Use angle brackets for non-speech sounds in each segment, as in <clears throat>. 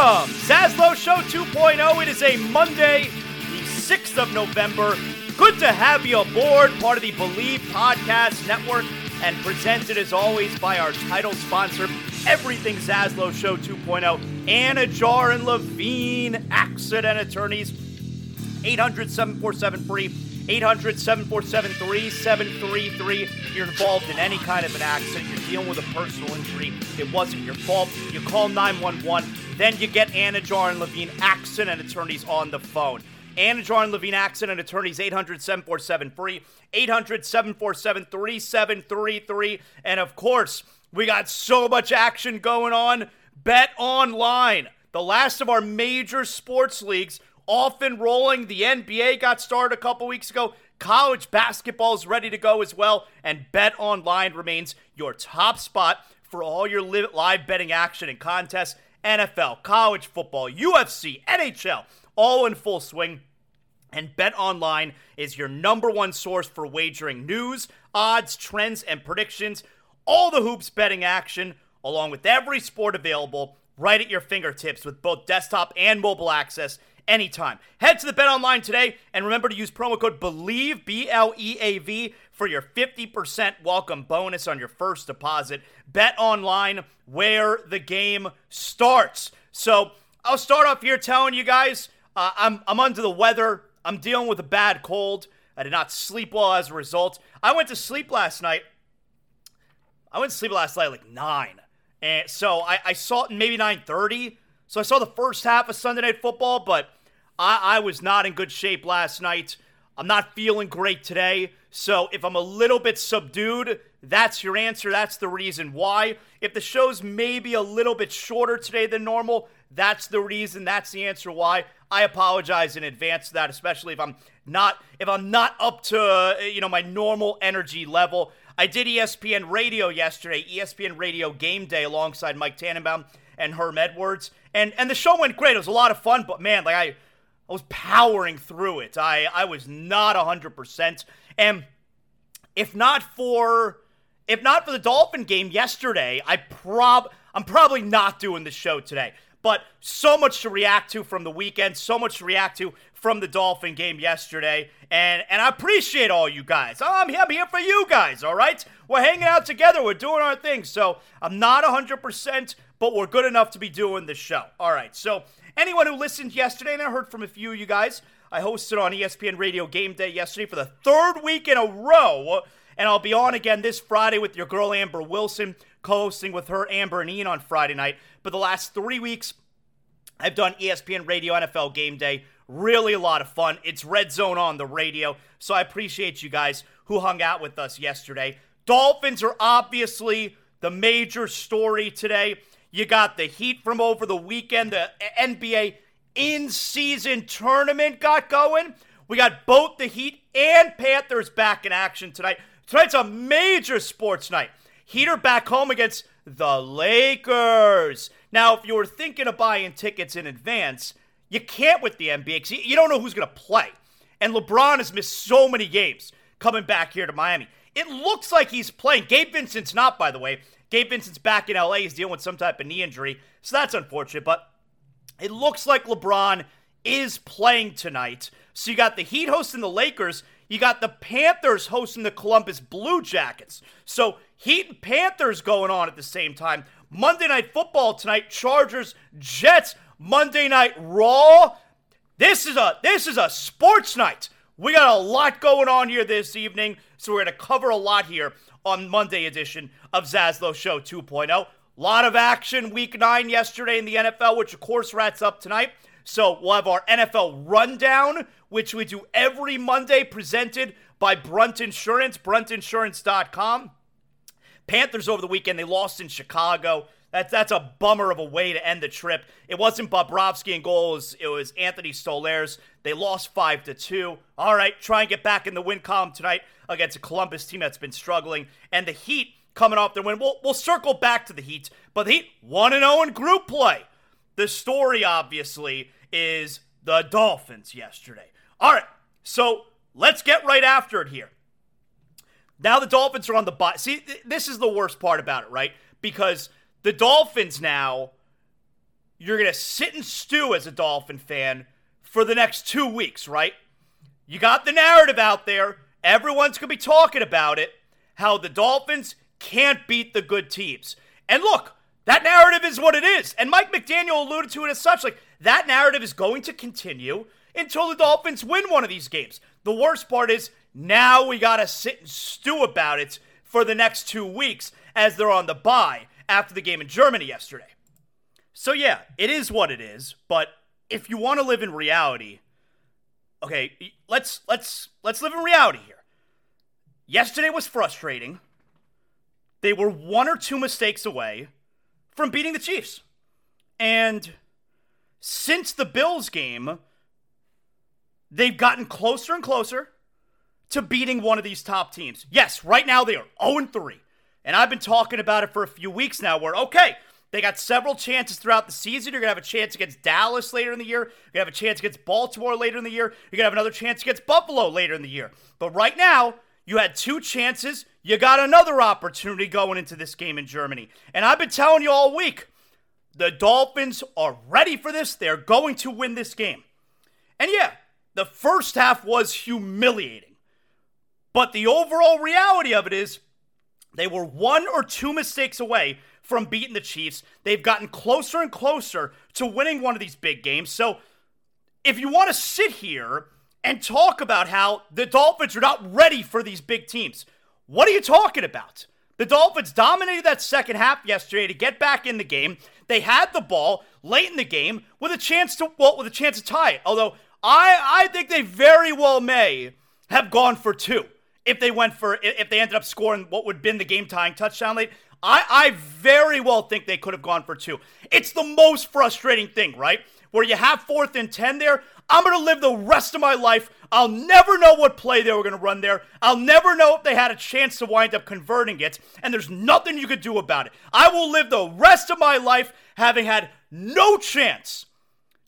Welcome, Zaslow Show 2.0. It is a Monday, the 6th of November. Good to have you aboard, part of the Bleav Podcast Network, and presented as always by our title sponsor, Everything Zaslow Show 2.0, Anidjar and Levine Accident Attorneys, 800 747 free. 800 747 3733. You're involved in any kind of an accident, you're dealing with a personal injury, it wasn't your fault. You call 911, then you get Anidjar and Levine Accident Attorneys on the phone. Anidjar and Levine Accident Attorneys, 800 747 free, 800 747 3733. And of course, we got so much action going on. Bet online, the last of our major sports leagues, often rolling. The NBA got started a couple weeks ago. College basketball is ready to go as well. And Bet Online remains your top spot for all your live betting action and contests. NFL, college football, UFC, NHL, all in full swing. And Bet Online is your number one source for wagering news, odds, trends, and predictions. All the hoops betting action, along with every sport available, right at your fingertips with both desktop and mobile access anytime. Head to the Bet Online today and remember to use promo code BLEAV, B L E A V, for your 50% welcome bonus on your first deposit. Bet Online, where the game starts. So I'll start off here telling you guys uh, I'm, I'm under the weather. I'm dealing with a bad cold. I did not sleep well as a result. I went to sleep last night. I went to sleep last night like 9. And so I, I saw maybe 9.30. So I saw the first half of Sunday Night Football, but I, I was not in good shape last night. I'm not feeling great today. So if I'm a little bit subdued, that's your answer. That's the reason why. If the show's maybe a little bit shorter today than normal, That's the reason. That's the answer why. I apologize in advance for that, especially if I'm not if I'm not up to uh, you know my normal energy level. I did ESPN Radio yesterday, ESPN Radio Game Day alongside Mike Tannenbaum and Herm Edwards, and and the show went great. It was a lot of fun, but man, like I I was powering through it. I I was not hundred percent, and if not for if not for the Dolphin game yesterday, I prob I'm probably not doing the show today. But so much to react to from the weekend, so much to react to from the Dolphin game yesterday. And and I appreciate all you guys. I'm here, I'm here for you guys, all right? We're hanging out together, we're doing our thing. So I'm not 100%, but we're good enough to be doing the show. All right, so anyone who listened yesterday, and I heard from a few of you guys, I hosted on ESPN Radio Game Day yesterday for the third week in a row. And I'll be on again this Friday with your girl Amber Wilson, co hosting with her, Amber and Ian, on Friday night. But the last three weeks, I've done ESPN Radio NFL Game Day. Really a lot of fun. It's Red Zone on the radio. So I appreciate you guys who hung out with us yesterday. Dolphins are obviously the major story today. You got the Heat from over the weekend. The NBA in season tournament got going. We got both the Heat and Panthers back in action tonight. Tonight's a major sports night. Heater back home against the Lakers. Now, if you were thinking of buying tickets in advance, you can't with the NBA because you don't know who's going to play. And LeBron has missed so many games coming back here to Miami. It looks like he's playing. Gabe Vincent's not, by the way. Gabe Vincent's back in LA. He's dealing with some type of knee injury. So that's unfortunate. But it looks like LeBron is playing tonight. So you got the Heat hosting the Lakers. You got the Panthers hosting the Columbus Blue Jackets. So Heat and Panthers going on at the same time. Monday Night Football tonight. Chargers, Jets. Monday Night Raw. This is a this is a sports night. We got a lot going on here this evening, so we're going to cover a lot here on Monday edition of Zaslow Show 2.0. A lot of action week 9 yesterday in the NFL, which of course rats up tonight. So we'll have our NFL rundown, which we do every Monday, presented by Brunt Insurance, bruntinsurance.com. Panthers over the weekend, they lost in Chicago. That's that's a bummer of a way to end the trip. It wasn't Bobrovsky in goals; it was Anthony Stolarz. They lost five to two. All right, try and get back in the win column tonight against a Columbus team that's been struggling, and the Heat coming off their win. We'll we'll circle back to the Heat, but the Heat one and zero oh in group play. The story, obviously, is the Dolphins yesterday. All right, so let's get right after it here. Now the Dolphins are on the bye. See, this is the worst part about it, right? Because the Dolphins now, you're going to sit and stew as a Dolphin fan for the next two weeks, right? You got the narrative out there. Everyone's going to be talking about it. How the Dolphins can't beat the good teams. And look, that narrative is what it is. And Mike McDaniel alluded to it as such. Like, that narrative is going to continue until the Dolphins win one of these games. The worst part is now we got to sit and stew about it for the next two weeks as they're on the bye after the game in Germany yesterday. So, yeah, it is what it is. But if you want to live in reality, okay, let's let's let's live in reality here. Yesterday was frustrating. They were one or two mistakes away from beating the Chiefs. And since the Bills game, they've gotten closer and closer to beating one of these top teams. Yes, right now they are 0 3. And I've been talking about it for a few weeks now where, okay, they got several chances throughout the season. You're going to have a chance against Dallas later in the year. You're going to have a chance against Baltimore later in the year. You're going to have another chance against Buffalo later in the year. But right now, you had two chances. You got another opportunity going into this game in Germany. And I've been telling you all week the Dolphins are ready for this. They're going to win this game. And yeah, the first half was humiliating. But the overall reality of it is they were one or two mistakes away from beating the Chiefs. They've gotten closer and closer to winning one of these big games. So if you want to sit here and talk about how the Dolphins are not ready for these big teams, what are you talking about? The Dolphins dominated that second half yesterday to get back in the game. They had the ball late in the game with a chance to well, with a chance to tie it. Although I I think they very well may have gone for two if they went for if they ended up scoring what would have been the game tying touchdown late. I, I very well think they could have gone for two. It's the most frustrating thing, right? Where you have fourth and 10 there. I'm going to live the rest of my life. I'll never know what play they were going to run there. I'll never know if they had a chance to wind up converting it. And there's nothing you could do about it. I will live the rest of my life having had no chance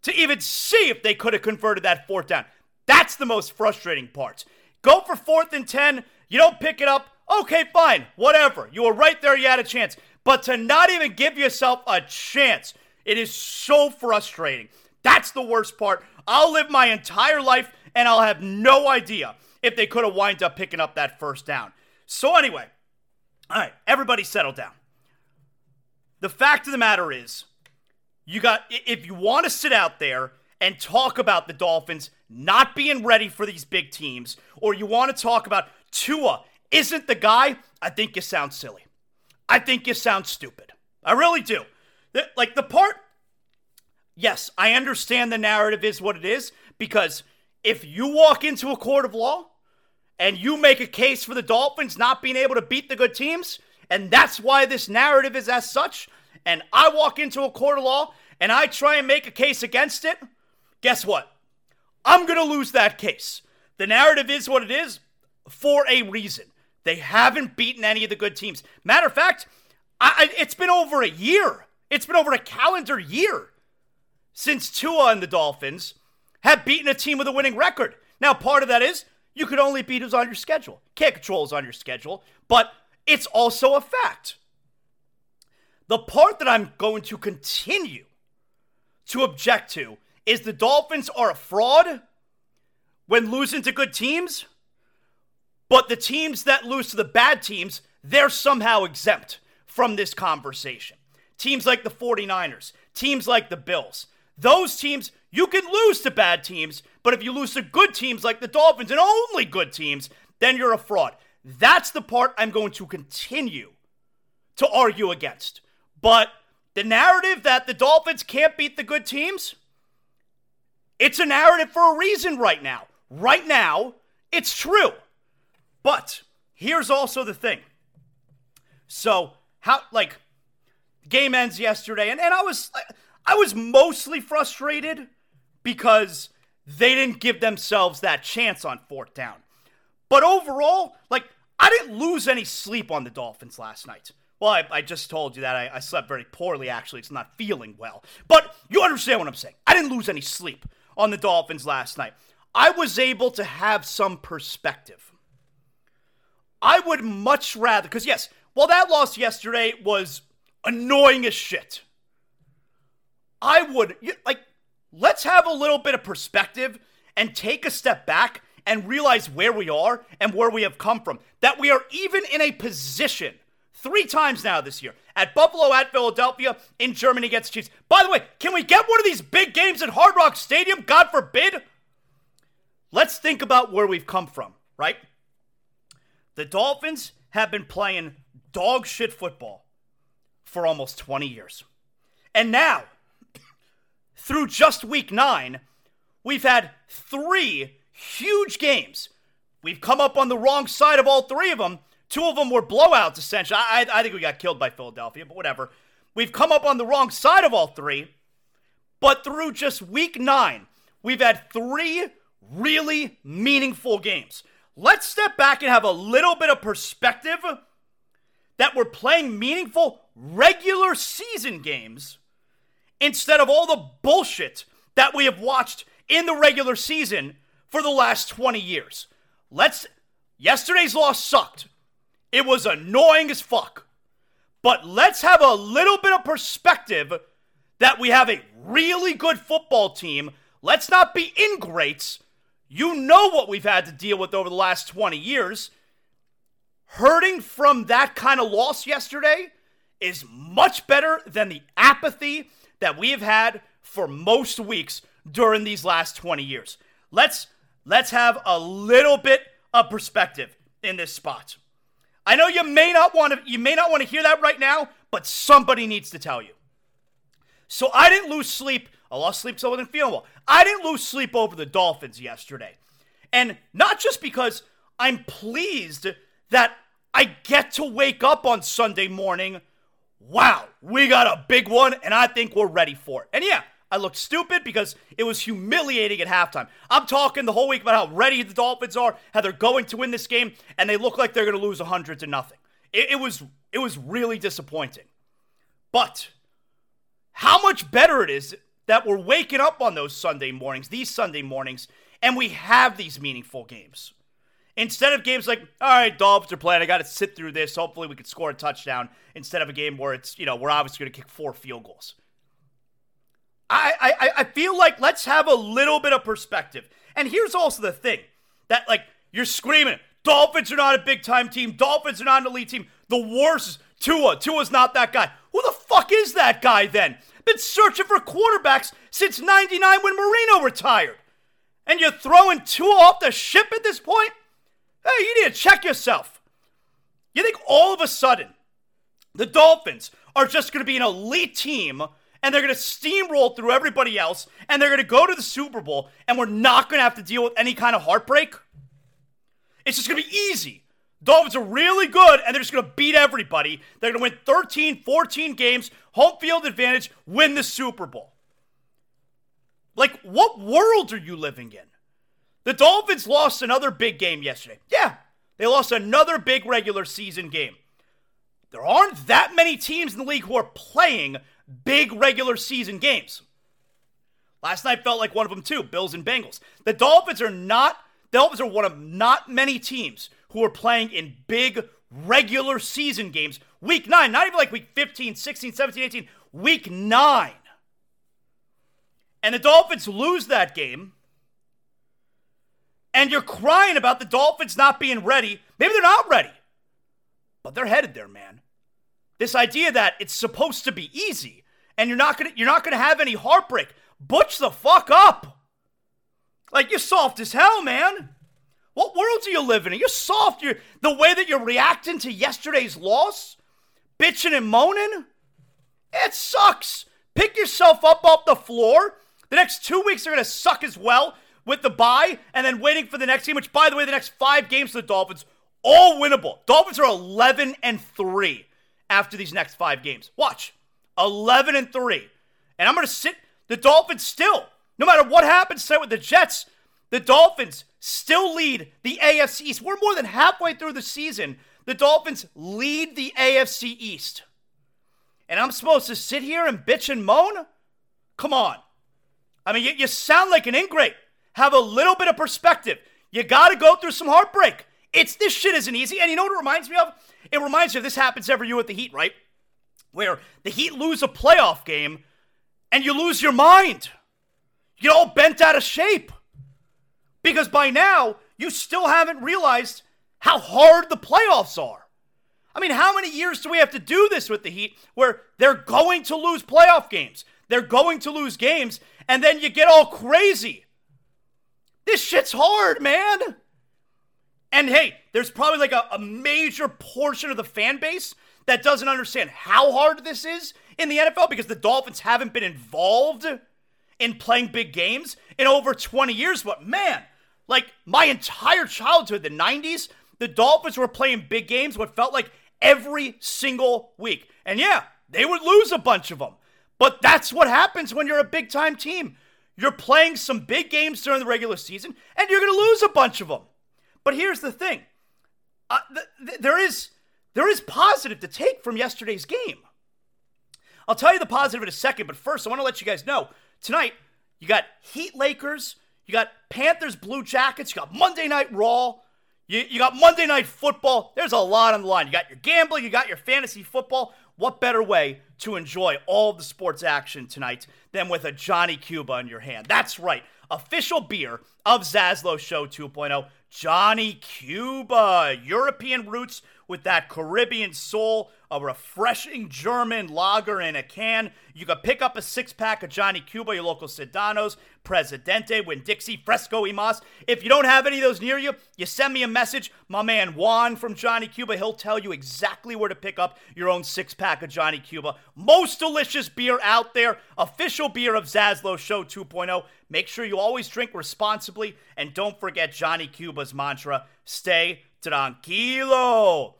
to even see if they could have converted that fourth down. That's the most frustrating part. Go for fourth and 10. You don't pick it up. Okay, fine. Whatever. You were right there. You had a chance. But to not even give yourself a chance, it is so frustrating. That's the worst part. I'll live my entire life and I'll have no idea if they could have wind up picking up that first down. So, anyway, all right, everybody settle down. The fact of the matter is, you got, if you want to sit out there and talk about the Dolphins not being ready for these big teams, or you want to talk about Tua isn't the guy, I think you sound silly. I think you sound stupid. I really do. Like the part, yes, I understand the narrative is what it is because if you walk into a court of law and you make a case for the Dolphins not being able to beat the good teams, and that's why this narrative is as such, and I walk into a court of law and I try and make a case against it, guess what? I'm going to lose that case. The narrative is what it is for a reason. They haven't beaten any of the good teams. Matter of fact, I, it's been over a year. It's been over a calendar year since Tua and the Dolphins have beaten a team with a winning record. Now, part of that is you could only beat who's on your schedule. Can't control who's on your schedule, but it's also a fact. The part that I'm going to continue to object to is the Dolphins are a fraud when losing to good teams, but the teams that lose to the bad teams, they're somehow exempt from this conversation. Teams like the 49ers, teams like the Bills, those teams, you can lose to bad teams, but if you lose to good teams like the Dolphins and only good teams, then you're a fraud. That's the part I'm going to continue to argue against. But the narrative that the Dolphins can't beat the good teams, it's a narrative for a reason right now. Right now, it's true. But here's also the thing. So, how, like, game ends yesterday, and, and I was. I was mostly frustrated because they didn't give themselves that chance on fourth down. But overall, like, I didn't lose any sleep on the Dolphins last night. Well, I, I just told you that I, I, slept very poorly, actually. It's not feeling well. But you understand what I'm saying. I didn't lose any sleep on the Dolphins last night. I was able to have some perspective. I would much rather, because yes, while that loss yesterday was annoying as shit, I would, like, let's have a little bit of perspective and take a step back and realize where we are and where we have come from. That we are even in a position three times now this year at Buffalo, at Philadelphia, in Germany against Chiefs. By the way, can we get one of these big games at Hard Rock Stadium? God forbid. Let's think about where we've come from, right? The Dolphins have been playing dog shit football for almost 20 years. And now, <coughs> through just week nine, we've had three huge games. We've come up on the wrong side of all three of them. Two of them were blowouts, essentially. I, I think we got killed by Philadelphia, but whatever. We've come up on the wrong side of all three. But through just week nine, we've had three really meaningful games. Let's step back and have a little bit of perspective that we're playing meaningful regular season games instead of all the bullshit that we have watched in the regular season for the last 20 years. Let's yesterday's loss sucked. It was annoying as fuck. But let's have a little bit of perspective that we have a really good football team. Let's not be ingrates. You know what we've had to deal with over the last 20 years. Hurting from that kind of loss yesterday is much better than the apathy that we have had for most weeks during these last 20 years. Let's let's have a little bit of perspective in this spot. I know you may not want to you may not want to hear that right now, but somebody needs to tell you. So I didn't lose sleep. I lost sleep so I wasn't feeling well. I didn't lose sleep over the Dolphins yesterday. And not just because I'm pleased that I get to wake up on Sunday morning. Wow, we got a big one, and I think we're ready for it. And yeah, I looked stupid because it was humiliating at halftime. I'm talking the whole week about how ready the Dolphins are, how they're going to win this game, and they look like they're going to lose 100 to nothing. It, it was it was really disappointing. But how much better it is that we're waking up on those Sunday mornings, these Sunday mornings, and we have these meaningful games. Instead of games like, all right, Dolphins are playing, I got to sit through this. Hopefully, we can score a touchdown instead of a game where it's, you know, we're obviously going to kick four field goals. I, I, I feel like let's have a little bit of perspective. And here's also the thing that, like, you're screaming, Dolphins are not a big time team. Dolphins are not an elite team. The worst Tua. Tua's not that guy. Who the fuck is that guy then? Been searching for quarterbacks since 99 when Marino retired. And you're throwing Tua off the ship at this point? Hey, you need to check yourself. You think all of a sudden the Dolphins are just going to be an elite team and they're going to steamroll through everybody else and they're going to go to the Super Bowl and we're not going to have to deal with any kind of heartbreak? It's just going to be easy. Dolphins are really good and they're just going to beat everybody. They're going to win 13, 14 games, home field advantage, win the Super Bowl. Like, what world are you living in? The Dolphins lost another big game yesterday. Yeah, they lost another big regular season game. There aren't that many teams in the league who are playing big regular season games. Last night felt like one of them too, Bills and Bengals. The Dolphins are not, the Dolphins are one of not many teams who are playing in big regular season games. Week 9, not even like week 15, 16, 17, 18, week 9. And the Dolphins lose that game and you're crying about the Dolphins not being ready. Maybe they're not ready, but they're headed there, man. This idea that it's supposed to be easy and you're not gonna you're not gonna have any heartbreak. Butch the fuck up. Like you're soft as hell, man. What world are you living in? You're soft. You're the way that you're reacting to yesterday's loss, bitching and moaning. It sucks. Pick yourself up off the floor. The next two weeks are gonna suck as well with the bye and then waiting for the next game, which, by the way, the next five games for the Dolphins, all winnable. Dolphins are 11 and 3 after these next five games. Watch 11 and 3. And I'm going to sit the Dolphins still, no matter what happens tonight with the Jets, the Dolphins still lead the AFC East. We're more than halfway through the season. The Dolphins lead the AFC East. And I'm supposed to sit here and bitch and moan? Come on. I mean, you, you sound like an ingrate. Have a little bit of perspective. You got to go through some heartbreak. It's this shit isn't easy. And you know what it reminds me of? It reminds of this happens every year with the Heat, right? Where the Heat lose a playoff game and you lose your mind. You get all bent out of shape. Because by now, you still haven't realized how hard the playoffs are. I mean, how many years do we have to do this with the Heat where they're going to lose playoff games? They're going to lose games, and then you get all crazy this shit's hard, man. And hey, there's probably like a, a, major portion of the fan base that doesn't understand how hard this is in the NFL because the Dolphins haven't been involved in playing big games in over 20 years. But man, like my entire childhood, the 90s, the Dolphins were playing big games what felt like every single week. And yeah, they would lose a bunch of them. But that's what happens when you're a big time team. You're playing some big games during the regular season, and you're going to lose a bunch of them. But here's the thing: uh, th- th- there is there is positive to take from yesterday's game. I'll tell you the positive in a second, but first I want to let you guys know tonight you got Heat Lakers, you got Panthers Blue Jackets, you got Monday Night Raw, you, you got Monday Night Football. There's a lot on the line. You got your gambling, you got your fantasy football. What better way to enjoy all the sports action tonight than with a Johnny Cuba in your hand? That's right. Official beer of Zaslow Show 2.0, Johnny Cuba. European roots with that Caribbean soul, a refreshing German lager in a can. You can pick up a six pack of Johnny Cuba, your local Sedanos, Presidente, Winn Dixie, Fresco y Mas. If you don't have any of those near you, you send me a message. My man Juan from Johnny Cuba, he'll tell you exactly where to pick up your own six pack of Johnny Cuba. Most delicious beer out there. Official beer of Zaslow Show 2.0. Make sure you always drink responsibly and don't forget Johnny Cuba's mantra stay tranquilo.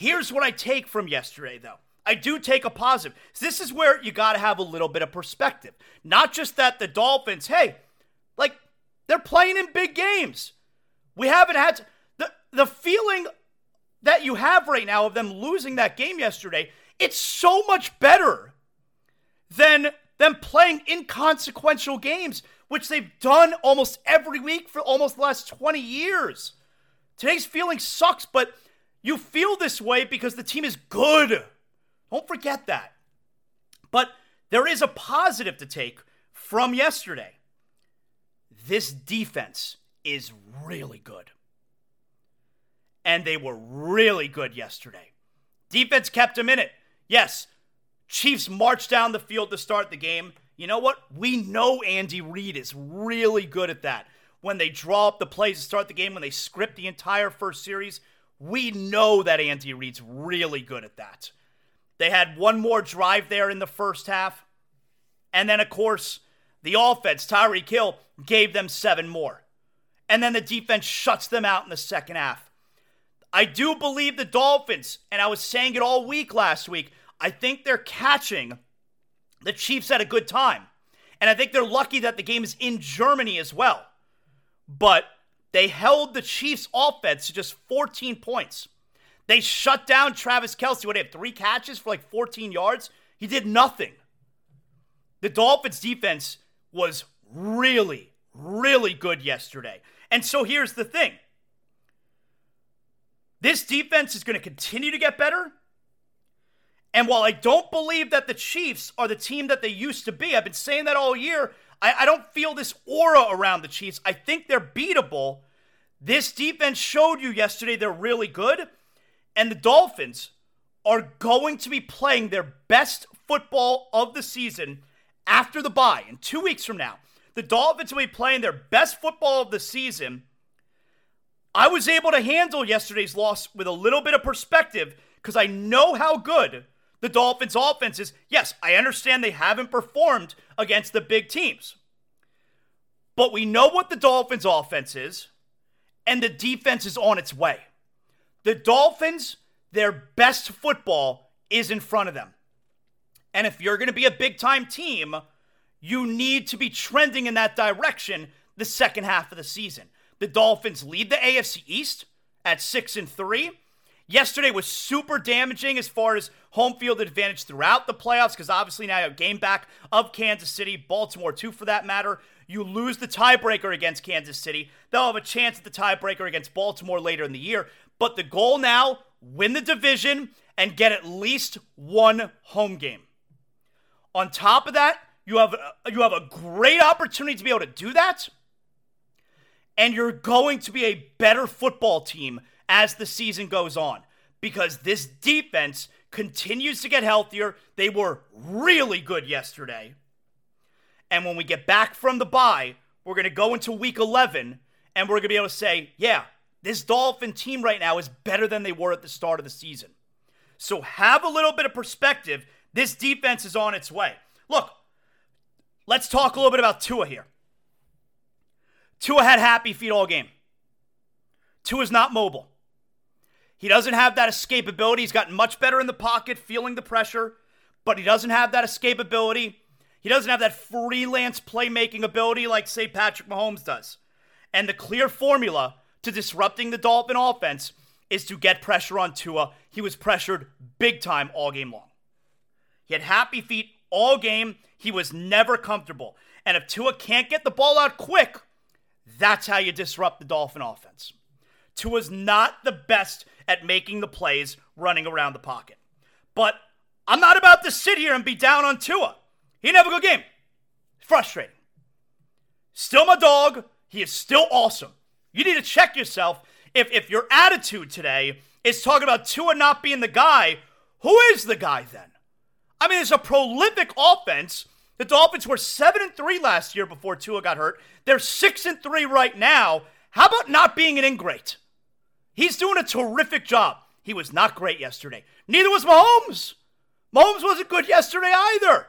Here's what I take from yesterday, though. I do take a positive. This is where you got to have a little bit of perspective. Not just that the Dolphins, hey, like they're playing in big games. We haven't had to, the the feeling that you have right now of them losing that game yesterday. It's so much better than them playing inconsequential games, which they've done almost every week for almost the last 20 years. Today's feeling sucks, but you feel this way because the team is good. Don't forget that. But there is a positive to take from yesterday. This defense is really good. And they were really good yesterday. Defense kept them in it. Yes, Chiefs marched down the field to start the game. You know what? We know Andy Reid is really good at that. When they draw up the plays to start the game, when they script the entire first series, we know that Andy Reid's really good at that. They had one more drive there in the first half. And then, of course, the offense, Tyreek Hill, gave them seven more. And then the defense shuts them out in the second half. I do believe the Dolphins, and I was saying it all week last week, I think they're catching the Chiefs at a good time. And I think they're lucky that the game is in Germany as well. But they held the Chiefs' offense to just 14 points. They shut down Travis Kelce. What, he had three catches for like 14 yards? He did nothing. The Dolphins' defense was really, really good yesterday. And so here's the thing this defense is going to continue to get better. And while I don't believe that the Chiefs are the team that they used to be, I've been saying that all year. I, I, don't feel this aura around the Chiefs. I think they're beatable. This defense showed you yesterday they're really good and the Dolphins are going to be playing their best football of the season after the bye in two weeks from now. The Dolphins will be playing their best football of the season. I was able to handle yesterday's loss with a little bit of perspective because I know how good the Dolphins' offense is. Yes, I understand they haven't performed against the big teams. But we know what the Dolphins' offense is, and the defense is on its way. The Dolphins, their best football is in front of them. And if you're going to be a big time team, you need to be trending in that direction the second half of the season. The Dolphins lead the AFC East at 6 and 3. Yesterday was super damaging as far as home field advantage throughout the playoffs because obviously now you have game back of Kansas City, Baltimore too for that matter. You lose the tiebreaker against Kansas City. They'll have a chance at the tiebreaker against Baltimore later in the year. But the goal now win the division and get at least one home game. On top of that, you have uh, you have a great opportunity to be able to do that. And you're going to be a better football team as the season goes on because this defense continues to get healthier. They were really good yesterday. And when we get back from the bye, we're going to go into week 11 and we're going to be able to say, yeah, this Dolphin team right now is better than they were at the start of the season. So have a little bit of perspective. This defense is on its way. Look, let's talk a little bit about Tua here. Tua had happy feet all game. Tua's not mobile. He doesn't have that escapability. He's gotten much better in the pocket, feeling the pressure, but he doesn't have that escapability. He doesn't have that freelance playmaking ability like, say, Patrick Mahomes does. And the clear formula to disrupting the Dolphin offense is to get pressure on Tua. He was pressured big time all game long. He had happy feet all game. He was never comfortable. And if Tua can't get the ball out quick, that's how you disrupt the Dolphin offense. Tua's not the best at making the plays running around the pocket. But I'm not about to sit here and be down on Tua. He didn't have a good game. Frustrating. Still my dog. He is still awesome. You need to check yourself. If, if your attitude today is talking about Tua not being the guy, who is the guy then? I mean, it's a prolific offense. The Dolphins were 7 and 3 last year before Tua got hurt. They're 6 and 3 right now. How about not being an ingrate? He's doing a terrific job. He was not great yesterday. Neither was Mahomes. Mahomes wasn't good yesterday either.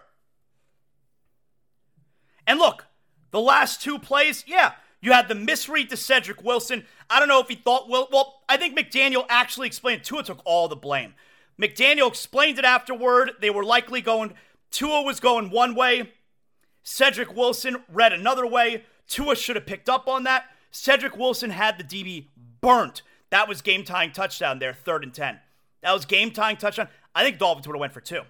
And look, the last two plays, yeah, You had the misread to Cedric Wilson. I don't know if he thought, well, well, I think McDaniel actually explained. Tua took all the blame. McDaniel explained it afterward. They were likely going, Tua was going one way. Cedric Wilson read another way. Tua should have picked up on that. Cedric Wilson had the DB burnt. That was game tying touchdown there, third and 10. That was game tying touchdown. I think Dolphins would have went for two.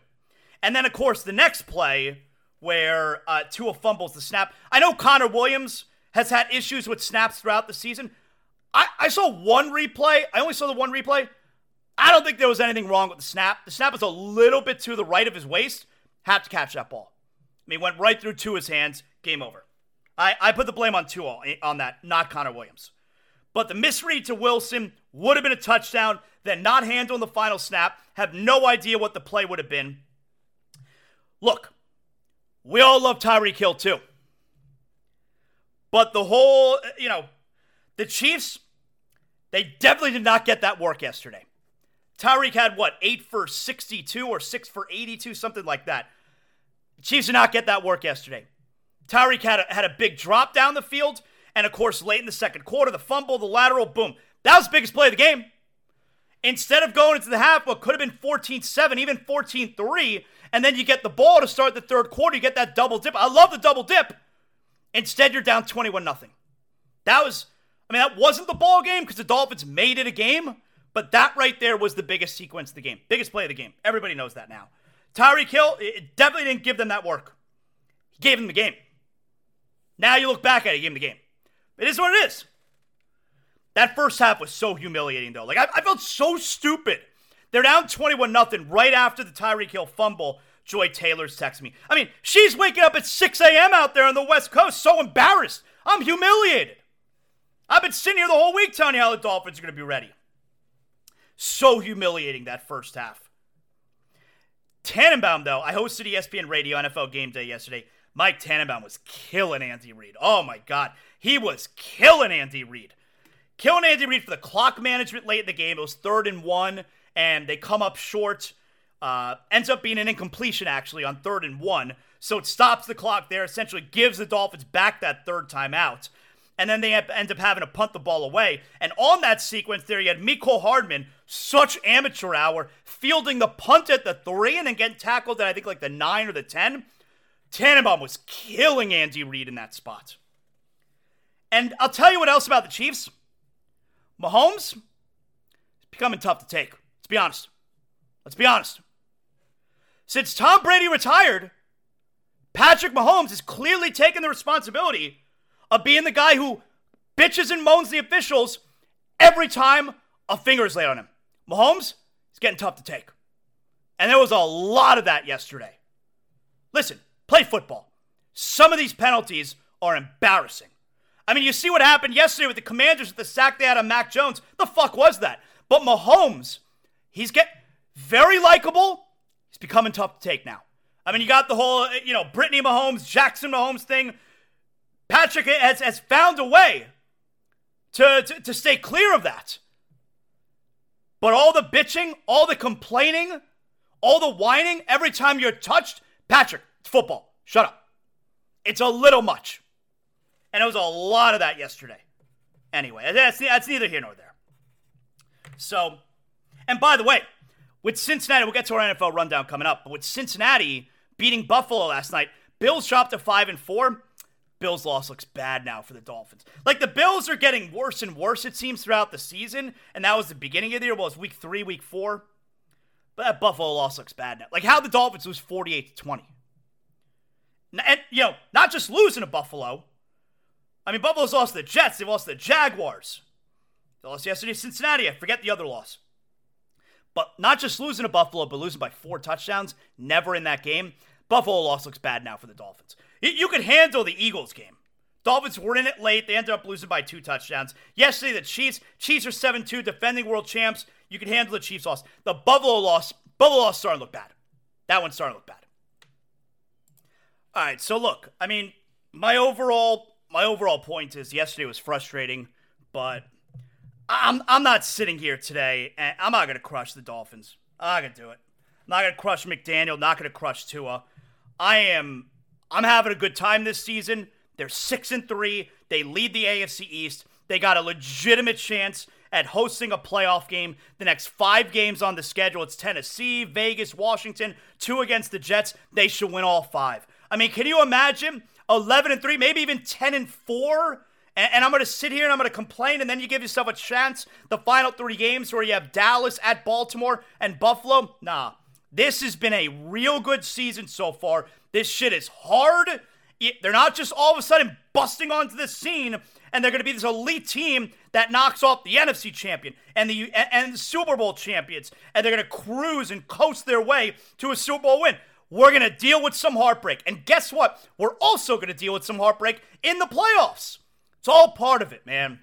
And then, of course, the next play where uh, Tua fumbles the snap. I know Connor Williams has had issues with snaps throughout the season. I, I saw one replay. I only saw the one replay. I don't think there was anything wrong with the snap. The snap was a little bit to the right of his waist. Had to catch that ball. I mean, went right through Tua's hands. Game over. I, I put the blame on Tua eh, on that, not Connor Williams. But the misread to Wilson would have been a touchdown. Then not handling the final snap. Have no idea what the play would have been. Look, we all love Tyreek Hill too. But the whole, you know, the Chiefs, they definitely did not get that work yesterday. Tyreek had what, 8 for 62 or 6 for 82, something like that. Chiefs did not get that work yesterday. Tyreek had a, had a big drop down the field, and of course, late in the second quarter, the fumble, the lateral, boom. That was the biggest play of the game. Instead of going into the half, what could have been 14 7, even 14 3, and then you get the ball to start the third quarter, you get that double dip. I love the double dip. Instead, you're down 21 0. That was, I mean, that wasn't the ball game because the Dolphins made it a game, but that right there was the biggest sequence of the game, biggest play of the game. Everybody knows that now. Tyreek Hill it definitely didn't give them that work. He gave them the game. Now you look back at it, he to game. It is what it is. That first half was so humiliating, though. Like, I, I felt so stupid. They're down 21 0 right after the Tyreek Hill fumble. Joy Taylor's texting me. I mean, she's waking up at 6 a.m. out there on the West Coast, so embarrassed. I'm humiliated. I've been sitting here the whole week telling you how the Dolphins are going to be ready. So humiliating that first half. Tannenbaum, though, I hosted ESPN Radio NFL Game Day yesterday. Mike Tannenbaum was killing Andy Reid. Oh my God. He was killing Andy Reid. Killing Andy Reid for the clock management late in the game. It was third and one, and they come up short. Uh, ends up being an incompletion, actually, on third and one. So it stops the clock there, essentially gives the Dolphins back that third time out. And then they end up having to punt the ball away. And on that sequence there, you had Mecole Hardman, such amateur hour, fielding the punt at the three and then getting tackled at, I think, like the nine or the 10. Tannenbaum was killing Andy Reid in that spot. And I'll tell you what else about the Chiefs. Mahomes is becoming tough to take. Let's be honest. Let's be honest. Since Tom Brady retired, Patrick Mahomes has clearly taken the responsibility of being the guy who bitches and moans the officials every time a finger is laid on him. Mahomes is getting tough to take. And there was a lot of that yesterday. Listen, play football. Some of these penalties are embarrassing. I mean, you see what happened yesterday with the Commanders with the sack they had on Mac Jones. The fuck was that? But Mahomes, he's get very likable. He's becoming tough to take now. I mean, you got the whole, uh, you know, Brittany Mahomes, Jackson Mahomes thing. Patrick has, has found a way to, to, to stay clear of that. But all the bitching, all the complaining, all the whining every time you're touched, Patrick, it's football. Shut up. It's a little much. And it was a lot of that yesterday. Anyway, that's, that's neither here nor there. So, and by the way, with Cincinnati, we'll get to our NFL rundown coming up, but with Cincinnati beating Buffalo last night, Bills dropped to 5 and 4. Bills' loss looks bad now for the Dolphins. Like the Bills are getting worse and worse, it seems, throughout the season. And that was the beginning of the year. Well, it was week three, week four. But that Buffalo loss looks bad now. Like how the Dolphins lose 48 to 20. And, you know, not just losing to Buffalo. I mean, Buffalo's lost the Jets. They've lost the Jaguars. They lost yesterday to Cincinnati. I forget the other loss. But not just losing to Buffalo, but losing by four touchdowns, never in that game. Buffalo loss looks bad now for the Dolphins. You could handle the Eagles game. Dolphins were in it late. They ended up losing by two touchdowns. Yesterday, the Chiefs. Chiefs are 7 2, defending world champs. You can handle the Chiefs loss. The Buffalo loss, Buffalo loss starting to look bad. That one's starting to look bad. All right, so look, I mean, my overall my overall point is yesterday was frustrating, but I'm I'm not sitting here today and I'm not gonna crush the Dolphins. I'm not gonna do it. I'm not gonna crush McDaniel. Not gonna crush Tua. I am. I'm having a good time this season. They're 6 and 3. They lead the AFC East. They got a legitimate chance at hosting a playoff game. The next five games on the schedule it's Tennessee, Vegas, Washington, two against the Jets. They should win all five. I mean, can you imagine 11 and 3, maybe even 10 and 4? And, I'm going to sit here and I'm going to complain, and then you give yourself a chance the final three games where you have Dallas at Baltimore and Buffalo. Nah, this has been a real good season so far. This shit is hard. They're not just all of a sudden busting onto the scene and they're going to be this elite team that knocks off the NFC champion and the and the Super Bowl champions, and they're going to cruise and coast their way to a Super Bowl win. We're going to deal with some heartbreak, and guess what? We're also going to deal with some heartbreak in the playoffs. It's all part of it, man.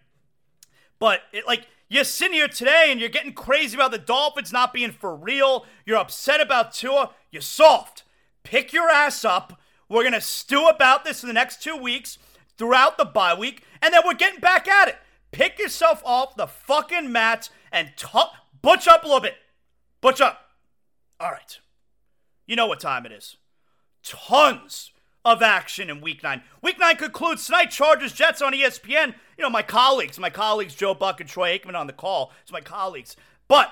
But it, like you're sitting here today and you're getting crazy about the Dolphins not being for real. You're upset about Tua. You're soft. Pick your ass up. We're gonna stew about this in the next two weeks throughout the bye week, and then we're getting back at it. Pick yourself off the fucking mat and t- butch up a little bit. Butch up. All right. You know what time it is. Tons of action in week nine. Week nine concludes tonight, Chargers Jets on ESPN. You know, my colleagues, my colleagues Joe Buck and Troy Aikman on the call. It's my colleagues. But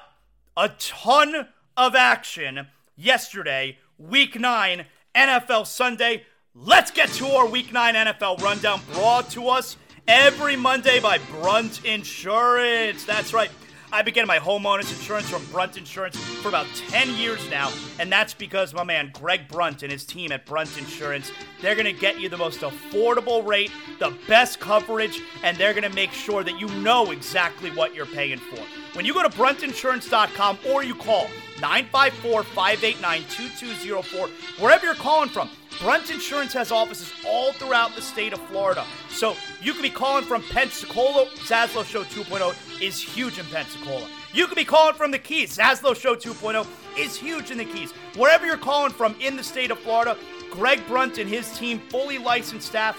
a ton of action yesterday, week nine, NFL Sunday. Let's get to our week nine NFL rundown brought to us every Monday by Brunt Insurance. That's right. I've been getting my homeowners insurance from Brunt Insurance for about 10 years now, and that's because my man Greg Brunt and his team at Brunt Insurance, they're going to get you the most affordable rate, the best coverage, and they're going to make sure that you know exactly what you're paying for. When you go to bruntinsurance.com or you call 954 589 2204, wherever you're calling from, Brunt Insurance has offices all throughout the state of Florida. So you could be calling from Pensacola. Zaslow Show 2.0 is huge in Pensacola. You could be calling from the Keys. Zaslow Show 2.0 is huge in the Keys. Wherever you're calling from in the state of Florida, Greg Brunt and his team, fully licensed staff,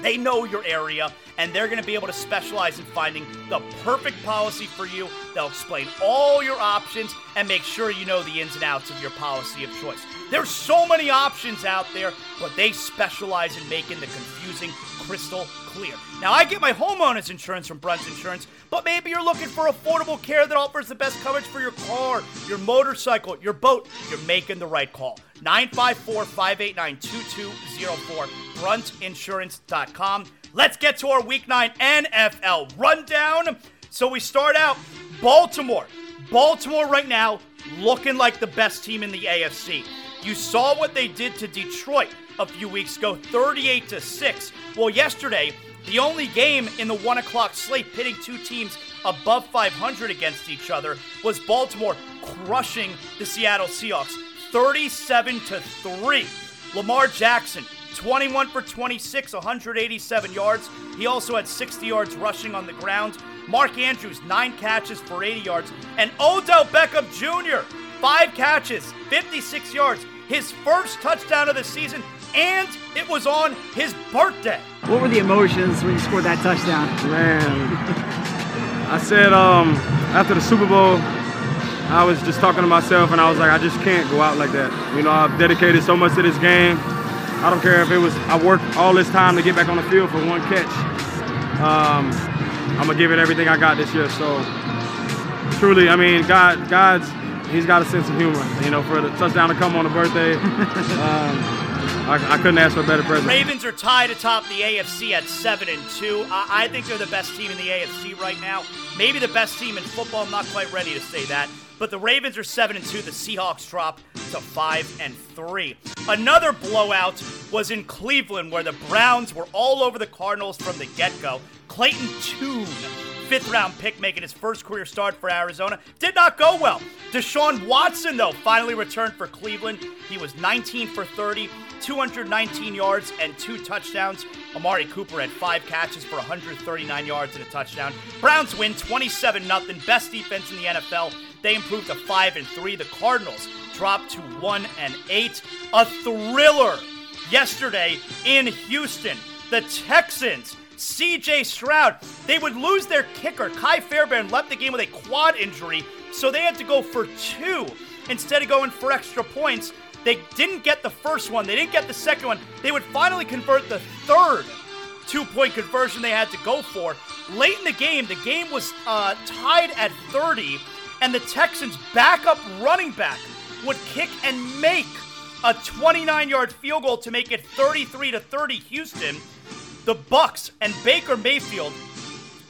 they know your area and they're going to be able to specialize in finding the perfect policy for you. They'll explain all your options and make sure you know the ins and outs of your policy of choice. There's so many options out there, but they specialize in making the confusing crystal clear. Now, I get my homeowner's insurance from Brunt Insurance, but maybe you're looking for affordable care that offers the best coverage for your car, your motorcycle, your boat. You're making the right call. 954 589 2204, bruntinsurance.com. Let's get to our week nine NFL rundown. So we start out Baltimore. Baltimore right now looking like the best team in the AFC. You saw what they did to Detroit a few weeks ago, 38 to 6. Well, yesterday, the only game in the one o'clock slate pitting two teams above 500 against each other was Baltimore crushing the Seattle Seahawks 37 to 3. Lamar Jackson 21 for 26, 187 yards. He also had 60 yards rushing on the ground. Mark Andrews, nine catches for 80 yards. And Odell Beckham Jr., five catches, 56 yards. His first touchdown of the season, and it was on his birthday. What were the emotions when you scored that touchdown? Man, I said um, after the Super Bowl, I was just talking to myself and I was like, I just can't go out like that. You know, I've dedicated so much to this game. I don't care if it was I worked all this time to get back on the field for one catch. Um, I'm gonna give it everything I got this year. So truly, I mean, God, God's He's got a sense of humor. You know, for the touchdown to come on a birthday, <laughs> um, I, I, couldn't ask for a better present. Ravens are tied atop the AFC at seven and two. I, I think they're the best team in the AFC right now. Maybe the best team in football. I'm not quite ready to say that. But the Ravens are seven and two. The Seahawks drop to five and three. Another blowout was in Cleveland, where the Browns were all over the Cardinals from the get-go. Clayton Tune, fifth round pick, making his first career start for Arizona, did not go well. Deshaun Watson, though, finally returned for Cleveland. He was 19 for 30, 219 yards, and two touchdowns. Amari Cooper had five catches for 139 yards and a touchdown. Browns win 27 0, best defense in the NFL. They improved to 5 and 3. The Cardinals dropped to 1 and 8. A thriller yesterday in Houston. The Texans CJ Stroud. They would lose their kicker. Kai Fairbairn left the game with a quad injury, so they had to go for two instead of going for extra points. They didn't get the first one, they didn't get the second one. They would finally convert the third two point conversion they had to go for. Late in the game, the game was uh, tied at 30, and the Texans' backup running back would kick and make a 29 yard field goal to make it 33 to 30 Houston. The Bucks and Baker Mayfield,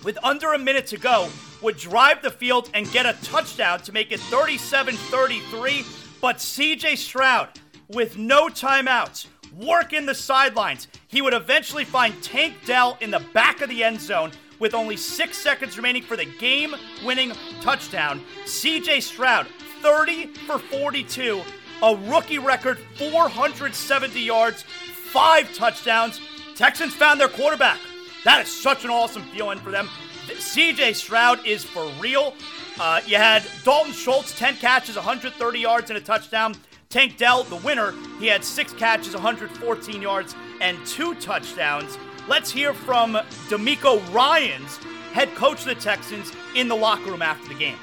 with under a minute to go, would drive the field and get a touchdown to make it 37 33. But CJ Stroud, with no timeouts, working the sidelines, he would eventually find Tank Dell in the back of the end zone with only six seconds remaining for the game winning touchdown. CJ Stroud, 30 for 42, a rookie record 470 yards, five touchdowns. Texans found their quarterback. That is such an awesome feeling for them. CJ Stroud is for real. Uh, you had Dalton Schultz, 10 catches, 130 yards, and a touchdown. Tank Dell, the winner, he had six catches, 114 yards, and two touchdowns. Let's hear from DeMeco Ryans, head coach of the Texans, in the locker room after the game.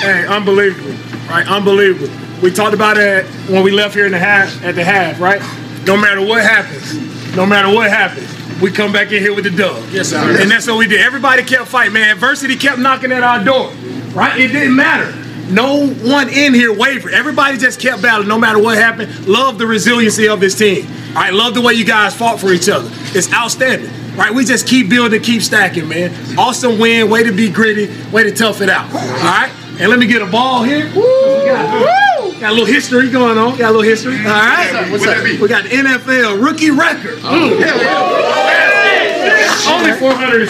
Hey, unbelievable, right? Unbelievable. We talked about it when we left here in the half, at the half, right? No matter what happens, no matter what happens, we come back in here with the dub. Yes, sir. And that's what we did. Everybody kept fighting, man. Adversity kept knocking at our door, right? It didn't matter. No one in here wavered. Everybody just kept battling no matter what happened. Love the resiliency of this team. I love the way you guys fought for each other. It's outstanding. Right, we just keep building, keep stacking, man. Awesome win, way to be gritty, way to tough it out. All right, and let me get a ball here. We got, got a little history going on. Got a little history. All right, What's that be? we got NFL rookie record. Oh, Only 400.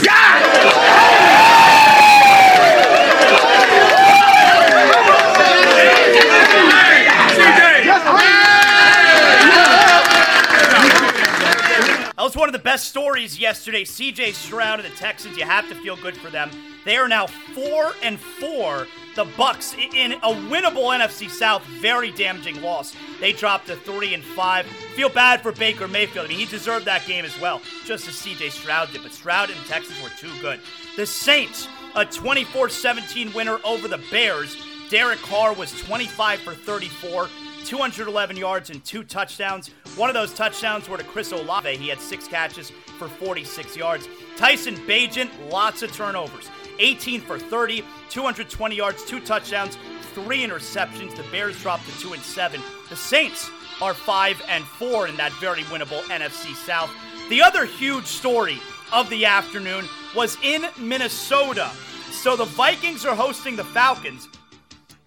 That was one of the best stories yesterday. CJ Stroud and the Texans, you have to feel good for them. They are now four and four. The Bucks in a winnable NFC South, very damaging loss. They dropped to three and five. Feel bad for Baker Mayfield. I mean, he deserved that game as well, just as CJ Stroud did. But Stroud and Texas were too good. The Saints, a 24-17 winner over the Bears. Derek Carr was 25 for 34. 211 yards and two touchdowns. One of those touchdowns were to Chris Olave. He had six catches for 46 yards. Tyson Bagent, lots of turnovers. 18 for 30, 220 yards, two touchdowns, three interceptions. The Bears dropped to two and seven. The Saints are five and four in that very winnable NFC South. The other huge story of the afternoon was in Minnesota. So the Vikings are hosting the Falcons.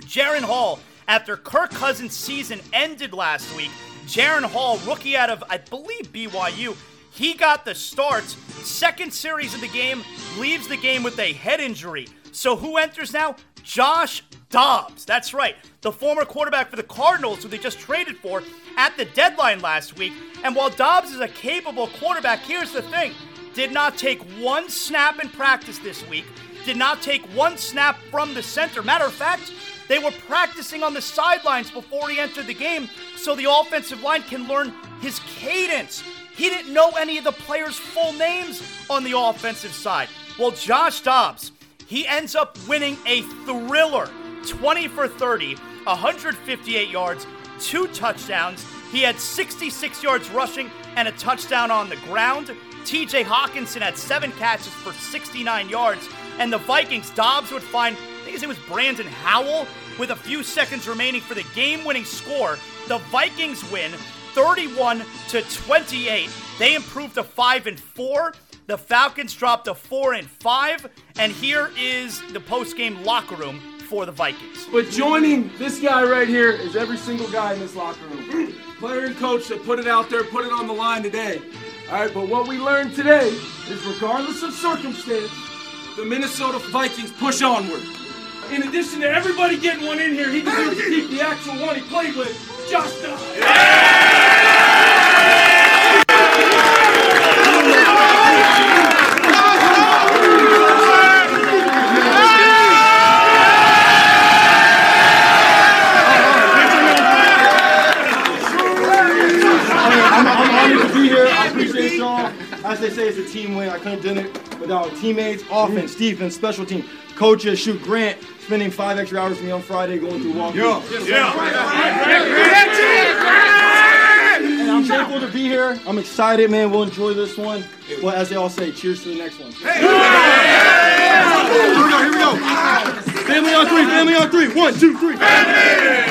Jaren Hall, after Kirk Cousins' season ended last week, Jaren Hall, rookie out of, I believe, BYU, he got the start. Second series of the game, leaves the game with a head injury. So who enters now? Josh Dobbs. That's right. The former quarterback for the Cardinals, who they just traded for at the deadline last week. And while Dobbs is a capable quarterback, here's the thing did not take one snap in practice this week, did not take one snap from the center. Matter of fact, they were practicing on the sidelines before he entered the game so the offensive line can learn his cadence. He didn't know any of the players' full names on the offensive side. Well, Josh Dobbs, he ends up winning a thriller 20 for 30, 158 yards, two touchdowns. He had 66 yards rushing and a touchdown on the ground. TJ Hockenson had seven catches for 69 yards. And the Vikings, Dobbs would find, I think his name was Brandon Howell, with a few seconds remaining for the game winning score. The Vikings win 31 to 28. They improved to 5 and 4. The Falcons dropped to 4 and 5. And here is the post game locker room for the Vikings. But joining this guy right here is every single guy in this locker room. <clears throat> Player and coach that put it out there, put it on the line today. All right, but what we learned today is regardless of circumstance, the Minnesota Vikings push onward. In addition to everybody getting one in here, he deserves to keep the actual one he played with, Josh Dobbs. I'm, I'm honored to be here. I appreciate y'all. As they say, it's a team win. I couldn't have done it without teammates, offense, defense, special team. coaches, shoot Grant, spending five extra hours with me on Friday going through walkthrough. And I'm thankful to be here. I'm excited, man. We'll enjoy this one. But as they all say, cheers to the next one. Here we go, here we go. Family on three, family on three. One, two, three.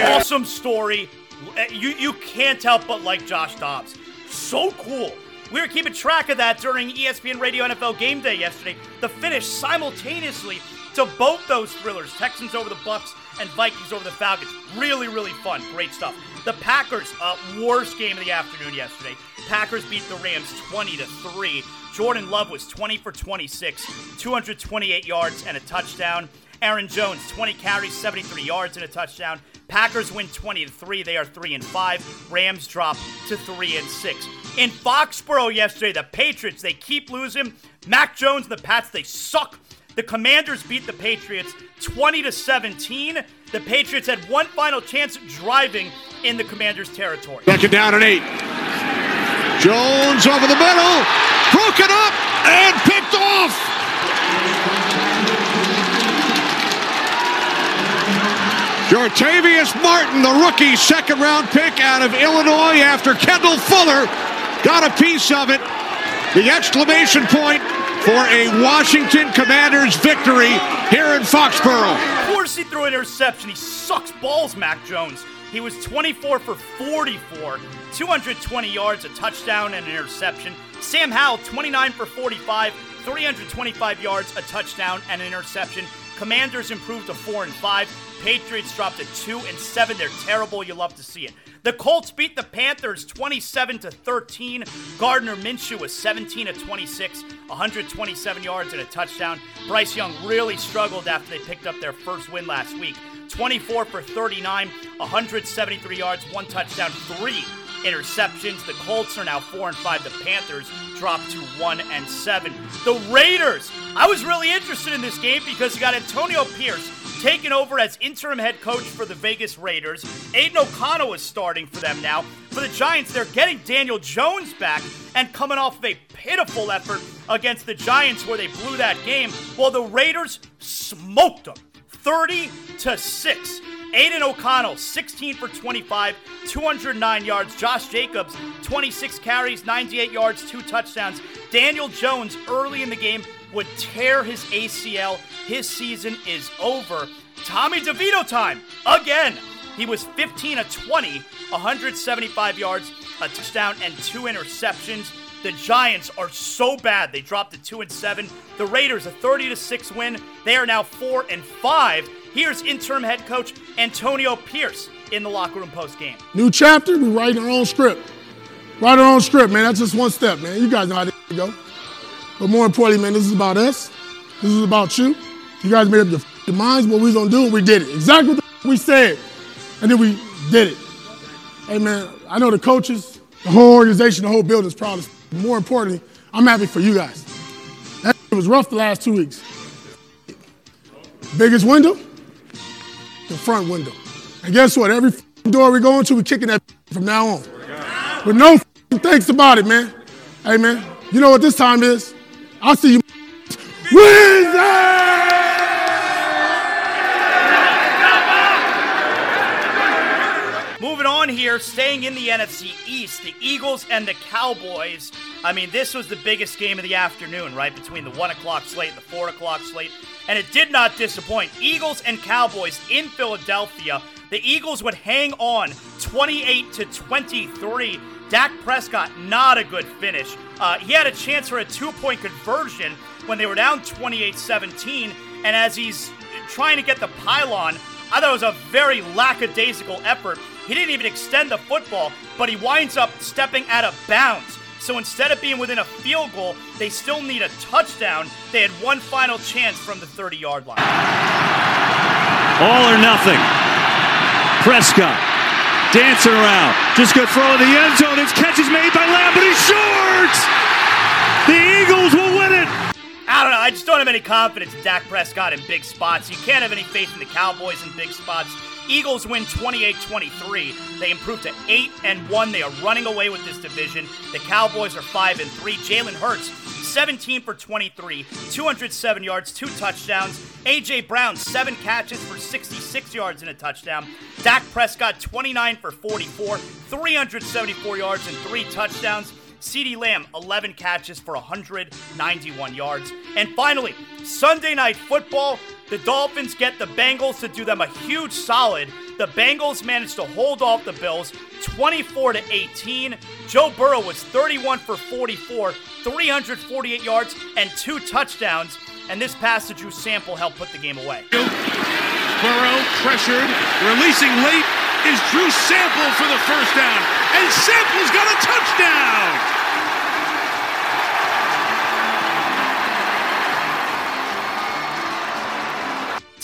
awesome story. Uh, You you can't help but like Josh Dobbs. So cool. We were keeping track of that during ESPN Radio NFL Game Day yesterday. The finish simultaneously to both those thrillers: Texans over the Bucks and Vikings over the Falcons. Really, really fun. Great stuff. The Packers, uh, worst game of the afternoon yesterday. Packers beat the Rams 20 to three. Jordan Love was 20 for 26, 228 yards and a touchdown. Aaron Jones, 20 carries, 73 yards and a touchdown. Packers win 20 to 3. They are 3 and 5. Rams drop to 3 and 6. In Foxborough yesterday, the Patriots, they keep losing. Mac Jones and the Pats, they suck. The Commanders beat the Patriots 20 to 17. The Patriots had one final chance driving in the Commanders' territory. Second down and eight. Jones over the middle, broken up and picked off. Jartavius Martin, the rookie second round pick out of Illinois after Kendall Fuller got a piece of it. The exclamation point for a Washington Commanders victory here in Foxborough. Of course, he threw an interception. He sucks balls, Mac Jones. He was 24 for 44, 220 yards, a touchdown, and an interception. Sam Howell, 29 for 45, 325 yards, a touchdown, and an interception. Commanders improved to 4 and 5. Patriots dropped to 2 and 7. They're terrible. You love to see it. The Colts beat the Panthers 27 to 13. Gardner Minshew was 17 of 26, 127 yards and a touchdown. Bryce Young really struggled after they picked up their first win last week. 24 for 39, 173 yards, one touchdown, three interceptions. The Colts are now 4 and 5. The Panthers dropped to 1 and 7. The Raiders. I was really interested in this game because you got Antonio Pierce taking over as interim head coach for the Vegas Raiders. Aidan O'Connell is starting for them now. For the Giants, they're getting Daniel Jones back and coming off of a pitiful effort against the Giants where they blew that game, while the Raiders smoked them 30 to 6. Aidan O'Connell, 16 for 25, 209 yards. Josh Jacobs, 26 carries, 98 yards, two touchdowns. Daniel Jones, early in the game, would tear his ACL. His season is over. Tommy DeVito time again. He was 15 of 20, 175 yards, a touchdown, and two interceptions. The Giants are so bad they dropped to two and seven. The Raiders a 30 to six win. They are now four and five. Here's interim head coach Antonio Pierce in the locker room post game. New chapter, we write our own script. Write our own script, man. That's just one step, man. You guys know how to go. But more importantly, man, this is about us. This is about you. You guys made up your, your minds what we was gonna do, and we did it. Exactly what we said, and then we did it. Hey, man, I know the coaches, the whole organization, the whole building is proud. of us. More importantly, I'm happy for you guys. That was rough the last two weeks. Biggest window, the front window. And guess what? Every door we go into, we kicking that from now on. With no thanks about it, man. Hey, man, you know what this time is? I'll see you! Moving on here, staying in the NFC East, the Eagles and the Cowboys. I mean, this was the biggest game of the afternoon, right? Between the 1 o'clock slate and the 4 o'clock slate. And it did not disappoint. Eagles and Cowboys in Philadelphia. The Eagles would hang on 28 to 23. Dak Prescott, not a good finish. Uh, he had a chance for a two point conversion when they were down 28 17. And as he's trying to get the pylon, I thought it was a very lackadaisical effort. He didn't even extend the football, but he winds up stepping out of bounds. So instead of being within a field goal, they still need a touchdown. They had one final chance from the 30 yard line. All or nothing. Prescott dancing around. Just going to throw in the end zone. His catch is made by Lamb, but he's short. The Eagles will win it. I don't know. I just don't have any confidence in Dak Prescott in big spots. You can't have any faith in the Cowboys in big spots. Eagles win 28-23. They improve to 8 and 1. They are running away with this division. The Cowboys are 5 and 3. Jalen Hurts 17 for 23, 207 yards, two touchdowns. A.J. Brown, seven catches for 66 yards and a touchdown. Dak Prescott, 29 for 44, 374 yards and three touchdowns. CeeDee Lamb, 11 catches for 191 yards. And finally, Sunday night football, the Dolphins get the Bengals to do them a huge solid. The Bengals managed to hold off the Bills 24 to 18. Joe Burrow was 31 for 44, 348 yards and two touchdowns. And this pass to Drew Sample helped put the game away. Burrow pressured, releasing late is Drew Sample for the first down. And Sample's got a touchdown!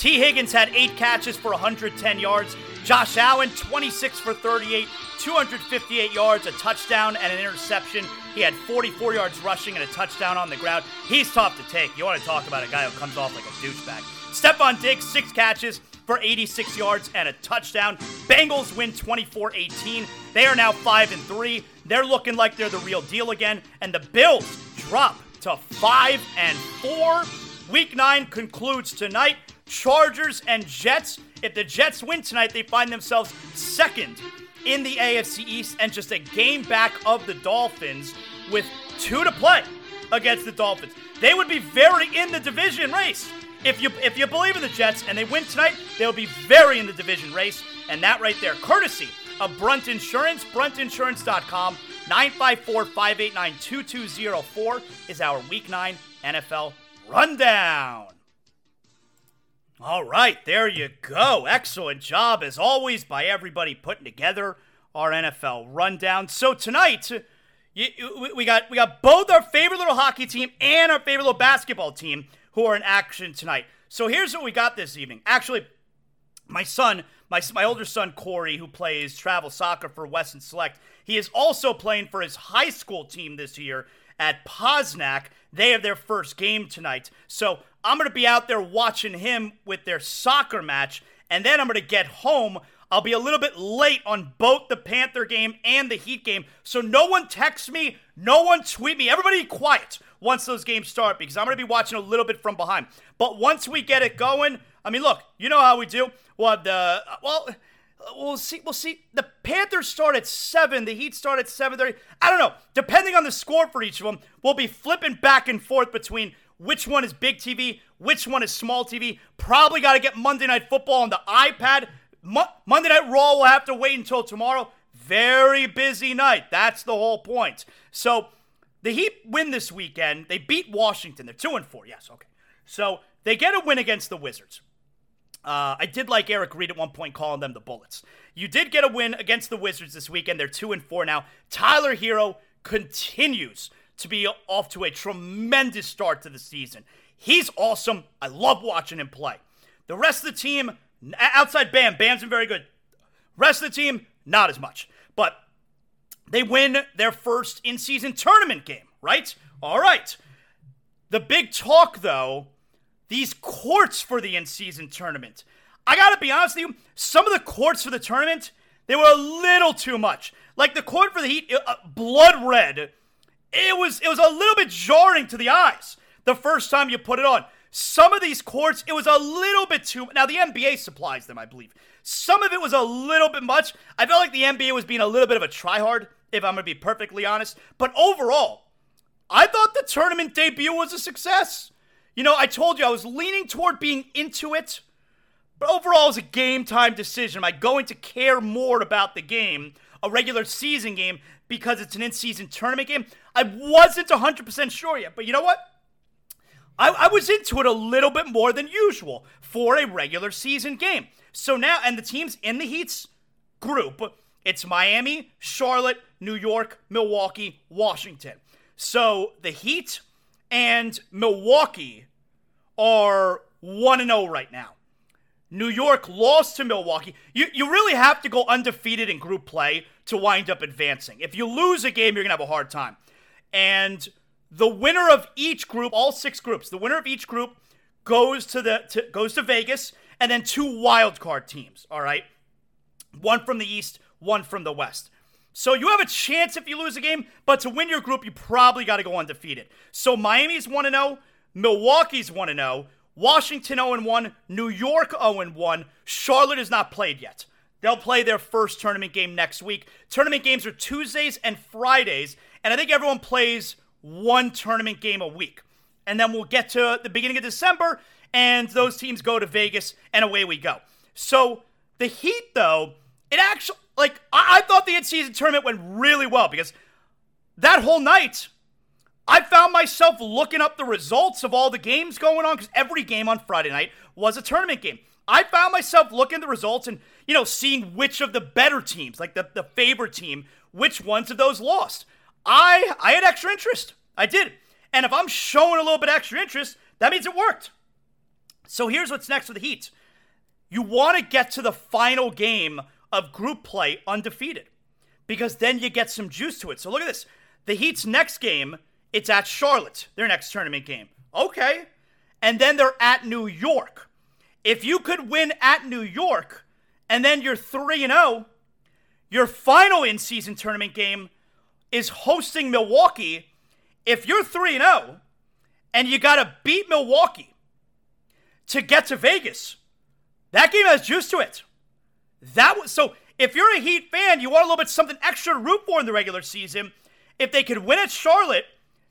Tee Higgins had eight catches for 110 yards. Josh Allen, 26 for 38, 258 yards, a touchdown, and an interception. He had 44 yards rushing and a touchdown on the ground. He's tough to take. You want to talk about a guy who comes off like a douchebag. Stefon Diggs, six catches for 86 yards and a touchdown. Bengals win 24-18. They are now 5 and 3. They're looking like they're the real deal again. And the Bills drop to 5 and 4. Week 9 concludes tonight. Chargers and Jets. If the Jets win tonight, they find themselves second in the AFC East and just a game back of the Dolphins with two to play against the Dolphins. They would be very in the division race. If you if you believe in the Jets and they win tonight, they'll be very in the division race. And that right there, courtesy of Brunt Insurance, bruntinsurance.com, 954-589-2204 is our Week 9 NFL rundown. All right, there you go. Excellent job, as always, by everybody putting together our NFL rundown. So tonight, you, we got we got both our favorite little hockey team and our favorite little basketball team who are in action tonight. So here's what we got this evening. Actually, my son, my my older son Corey, who plays travel soccer for Weston Select, he is also playing for his high school team this year at Posnack. They have their first game tonight. So I'm going to be out there watching him with their soccer match, and then I'm going to get home. I'll be a little bit late on both the Panther game and the Heat game. So no one text me, no one tweet me. Everybody quiet once those games start because I'm going to be watching a little bit from behind. But once we get it going, I mean, look, you know how we do. Well, the uh, well, we'll see. We'll see. The Panthers start at seven. The Heat start at seven thirty. I don't know. Depending on the score for each of them, we'll be flipping back and forth between which one is big TV, which one is small TV. Probably got to get Monday Night Football on the iPad. Mo- Monday Night Raw will have to wait until tomorrow. Very busy night. That's the whole point. So the Heat win this weekend. They beat Washington. They're two and four. Yes, okay. So they get a win against the Wizards. Uh, I did like Eric Reid at one point calling them the Bullets. You did get a win against the Wizards this weekend. They're two and four now. Tyler Herro continues to be off to a tremendous start to the season. He's awesome. I love watching him play. The rest of the team, outside Bam, Bam's been very good. Rest of the team, not as much. But they win their first in season tournament game, right? All right. The big talk, though, these courts for the in season tournament. I gotta be honest with you, some of the courts for the tournament, they were a little too much. Like the court for the Heat, uh, blood red it was it was a little bit jarring to the eyes the first time you put it on. Some of these courts, it was a little bit too. Now the NBA supplies them, I believe. Some of it was a little bit much. I felt like the NBA was being a little bit of a tryhard, if I'm gonna be perfectly honest. But overall, I thought the tournament debut was a success. You know, I told you I was leaning toward being into it, but overall, it was a game time decision. Am I going to care more about the game, a regular season game, because it's an in season tournament game? I wasn't 100% sure yet, but you know what? I, I, was into it a little bit more than usual for a regular season game. So now, and the teams in the Heat's group, it's Miami, Charlotte, New York, Milwaukee, Washington. So the Heat and Milwaukee are 1 0 right now. New York lost to Milwaukee. You, you really have to go undefeated in group play to wind up advancing. If you lose a game, you're going to have a hard time. And the winner of each group, all six groups, the winner of each group goes to the to, goes to Vegas, and then two wild card teams. All right, one from the East, one from the West. So you have a chance if you lose a game, but to win your group, you probably got to go undefeated. So Miami's 1 0, Milwaukee's 1 0, Washington 0 and 1, New York 0 and 1, Charlotte has not played yet. They'll play their first tournament game next week. Tournament games are Tuesdays and Fridays, and I think everyone plays one tournament game a week. And then we'll get to the beginning of December, and those teams go to Vegas, and away we go. So the Heat, though, it actually, like, I, I thought the in-season tournament went really well because that whole night, I found myself looking up the results of all the games going on because every game on Friday night was a tournament game. I found myself looking at the results and, you know, seeing which of the better teams, like the, the favorite team, which ones of those lost. I I had extra interest. I did. And if I'm showing a little bit extra interest, that means it worked. So here's what's next for the Heat. You want to get to the final game of group play undefeated because then you get some juice to it. So look at this. The Heat's next game, it's at Charlotte, their next tournament game. Okay. And then they're at New York. If you could win at New York and then you're 3 and 0, your final in-season tournament game is hosting Milwaukee. If you're 3 and 0 and you got to beat Milwaukee to get to Vegas, that game has juice to it. That was so if you're a Heat fan, you want a little bit something extra to root for in the regular season. If they could win at Charlotte,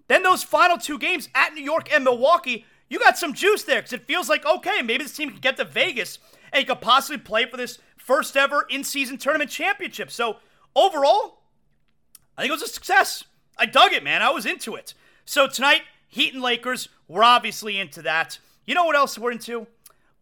then those final two games at New York and Milwaukee, you got some juice there because it feels like, okay, maybe this team can get to Vegas and could possibly play for this first ever in season tournament championship. So overall, I think it was a success. I dug it, man. I was into it. So tonight, Heat and Lakers, we're obviously into that. You know what else we're into?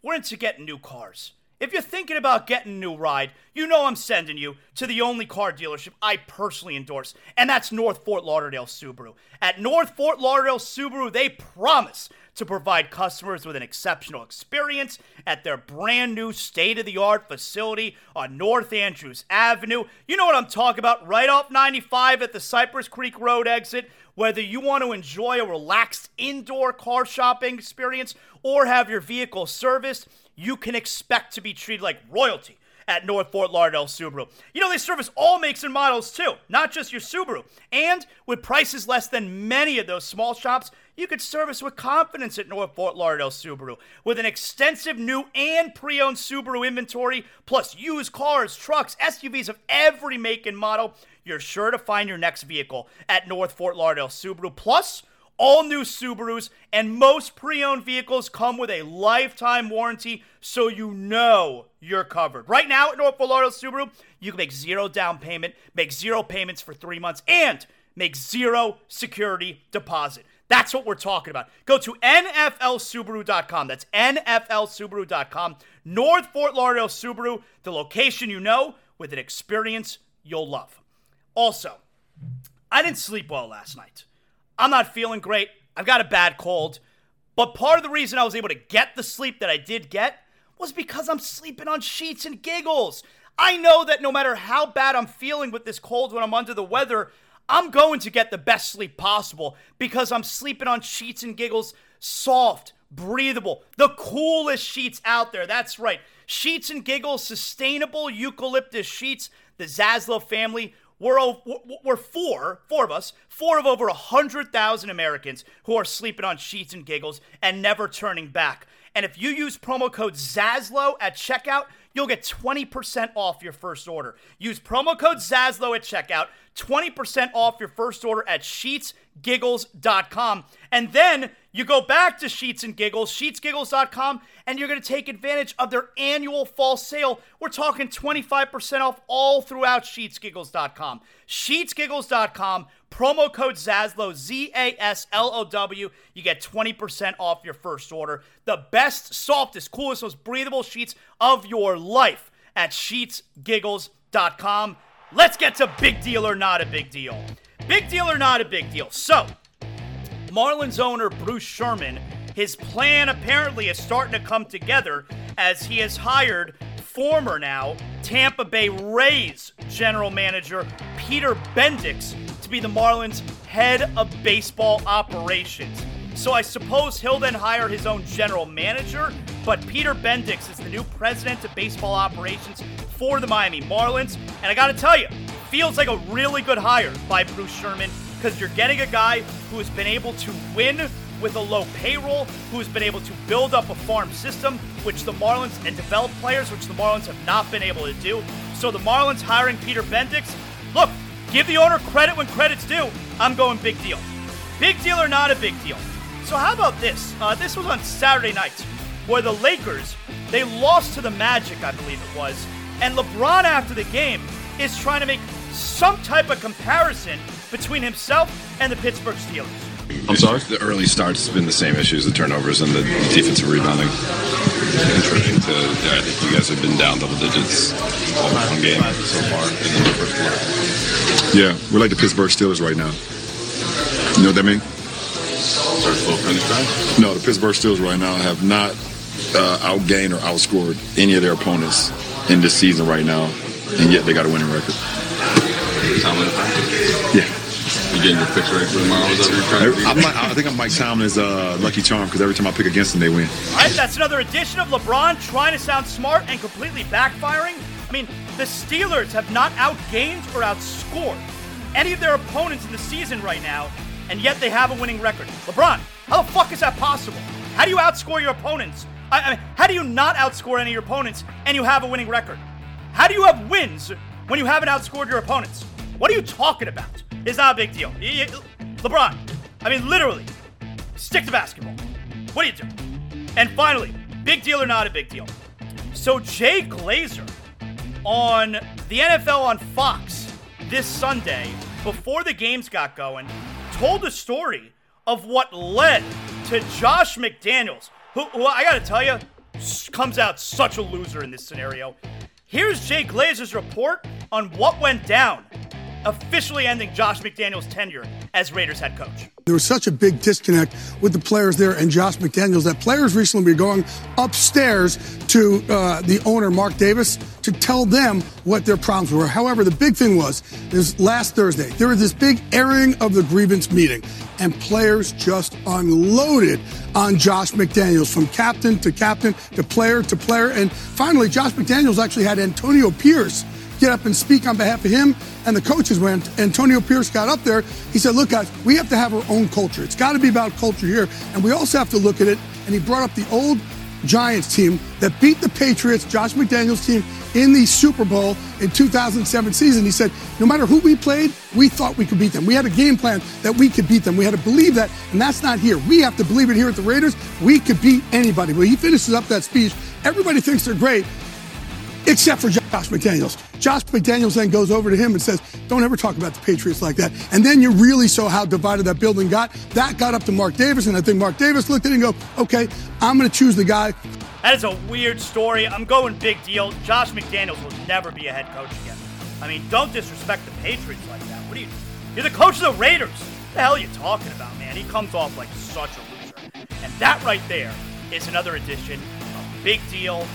We're into getting new cars. If you're thinking about getting a new ride, you know I'm sending you to the only car dealership I personally endorse, and that's North Fort Lauderdale Subaru. At North Fort Lauderdale Subaru, they promise to provide customers with an exceptional experience at their brand new state of the art facility on North Andrews Avenue. You know what I'm talking about, right off 95 at the Cypress Creek Road exit. Whether you want to enjoy a relaxed indoor car shopping experience or have your vehicle serviced, you can expect to be treated like royalty at North Fort Lauderdale Subaru. You know, they service all makes and models too, not just your Subaru. And with prices less than many of those small shops, you could service with confidence at North Fort Lauderdale Subaru. With an extensive new and pre owned Subaru inventory, plus used cars, trucks, SUVs of every make and model, you're sure to find your next vehicle at North Fort Lauderdale Subaru. Plus, all new Subarus and most pre owned vehicles come with a lifetime warranty, so you know you're covered. Right now at North Fort Lauderdale Subaru, you can make zero down payment, make zero payments for three months, and make zero security deposit. That's what we're talking about. Go to NFLSubaru.com. That's NFLSubaru.com. North Fort Lauderdale Subaru, the location you know with an experience you'll love. Also, I didn't sleep well last night. I'm not feeling great. I've got a bad cold. But part of the reason I was able to get the sleep that I did get was because I'm sleeping on sheets and giggles. I know that no matter how bad I'm feeling with this cold when I'm under the weather, I'm going to get the best sleep possible because I'm sleeping on sheets and giggles, soft, breathable, the coolest sheets out there. That's right. Sheets and Giggles sustainable eucalyptus sheets, the Zaslow family we're, we're four, four of us, four of over 100,000 Americans who are sleeping on sheets and giggles and never turning back. And if you use promo code ZASLOW at checkout, you'll get 20% off your first order. Use promo code ZASLOW at checkout, 20% off your first order at sheetsgiggles.com. And then you go back to Sheets and Giggles, sheetsgiggles.com, and you're going to take advantage of their annual fall sale. We're talking 25% off all throughout sheetsgiggles.com. Sheetsgiggles.com, promo code ZASLOW, Z A S L O W. You get 20% off your first order. The best, softest, coolest, most breathable sheets of your life at sheetsgiggles.com. Let's get to big deal or not a big deal. Big deal or not a big deal. So, Marlins owner Bruce Sherman, his plan apparently is starting to come together as he has hired former now Tampa Bay Rays general manager Peter Bendix to be the Marlins head of baseball operations. So I suppose he'll then hire his own general manager, but Peter Bendix is the new president of baseball operations for the Miami Marlins. And I got to tell you, feels like a really good hire by Bruce Sherman because you're getting a guy who has been able to win with a low payroll, who's been able to build up a farm system, which the Marlins and develop players, which the Marlins have not been able to do. So the Marlins hiring Peter Bendix, look, give the owner credit when credit's due. I'm going big deal. Big deal or not a big deal. So how about this? Uh, this was on Saturday night, where the Lakers they lost to the Magic, I believe it was, and LeBron after the game is trying to make some type of comparison between himself and the Pittsburgh Steelers. I'm sorry? The early starts have been the same issues, the turnovers and the defensive rebounding. Contributing to, I think you guys have been down double digits all one game so far in the first quarter. Yeah, we're like the Pittsburgh Steelers right now. You know what that mean? Start slow, finish? No, the Pittsburgh Steelers right now have not uh, outgained or outscored any of their opponents in this season right now, and yet they got a winning record. Yeah. You getting your picks ready for tomorrow? Is that what you're trying to do? I'm like, I think I'm Mike Tomlin's uh, lucky charm because every time I pick against them, they win. All right, that's another edition of LeBron trying to sound smart and completely backfiring. I mean, the Steelers have not outgained or outscored any of their opponents in the season right now, and yet they have a winning record. LeBron, how the fuck is that possible? How do you outscore your opponents? I, I mean, how do you not outscore any of your opponents and you have a winning record? How do you have wins when you haven't outscored your opponents? What are you talking about? It's not a big deal. LeBron, I mean, literally, stick to basketball. What are you doing? And finally, big deal or not a big deal? So Jay Glazer on the NFL on Fox this Sunday, before the games got going, told a story of what led to Josh McDaniels, who, who I gotta tell you, comes out such a loser in this scenario. Here's Jay Glazer's report on what went down, officially ending Josh McDaniels' tenure as Raiders head coach. There was such a big disconnect with the players there and Josh McDaniels that players recently were going upstairs to uh, the owner, Mark Davis, to tell them what their problems were. However, the big thing was, is last Thursday, there was this big airing of the grievance meeting, and players just unloaded on Josh McDaniels from captain to captain to player to player. And finally, Josh McDaniels actually had Antonio Pierce get up and speak on behalf of him and the coaches. When Antonio Pierce got up there, he said, Look, guys, we have to have our own culture. It's got to be about culture here. And we also have to look at it. And he brought up the old Giants team that beat the Patriots, Josh McDaniels' team, in the Super Bowl in 2007 season. He said, no matter who we played, we thought we could beat them. We had a game plan that we could beat them. We had to believe that, and that's not here. We have to believe it here at the Raiders. We could beat anybody. Well, he finishes up that speech. Everybody thinks they're great, except for Josh McDaniels. Josh McDaniels then goes over to him and says, Don't ever talk about the Patriots like that. And then you really saw how divided that building got. That got up to Mark Davis, and I think Mark Davis looked at it and go, Okay, I'm going to choose the guy. That is a weird story. I'm going big deal. Josh McDaniels will never be a head coach again. I mean, don't disrespect the Patriots like that. What are you? You're the coach of the Raiders. What the hell are you talking about, man? He comes off like such a loser. And that right there is another edition of Big Deal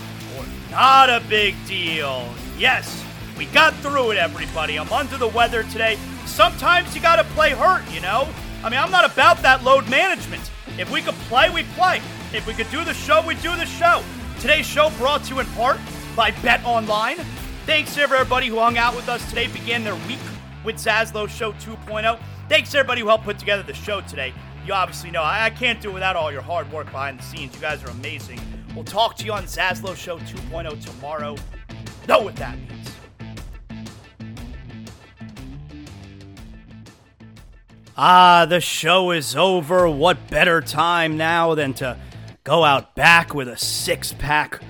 Not a Big Deal. Yes, we got through it, everybody. I'm under the weather today. Sometimes you gotta play hurt, you know? I mean, I'm not about that load management. If we could play, we play. If we could do the show, we do the show. Today's show brought to you in part by Bet Online. Thanks to everybody who hung out with us today, began their week with Zaslow Show 2.0. Thanks to everybody who helped put together the show today. You obviously know I, I can't do it without all your hard work behind the scenes. You guys are amazing. We'll talk to you on Zaslow Show 2.0 tomorrow. Know what that means. Ah, the show is over. What better time now than to go out back with a six pack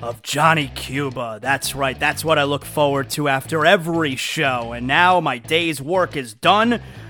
of Johnny Cuba? That's right, that's what I look forward to after every show. And now my day's work is done.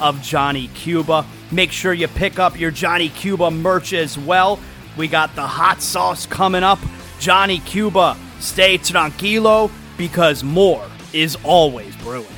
of Johnny Cuba. Make sure you pick up your Johnny Cuba merch as well. We got the hot sauce coming up. Johnny Cuba, stay tranquilo because more is always brewing.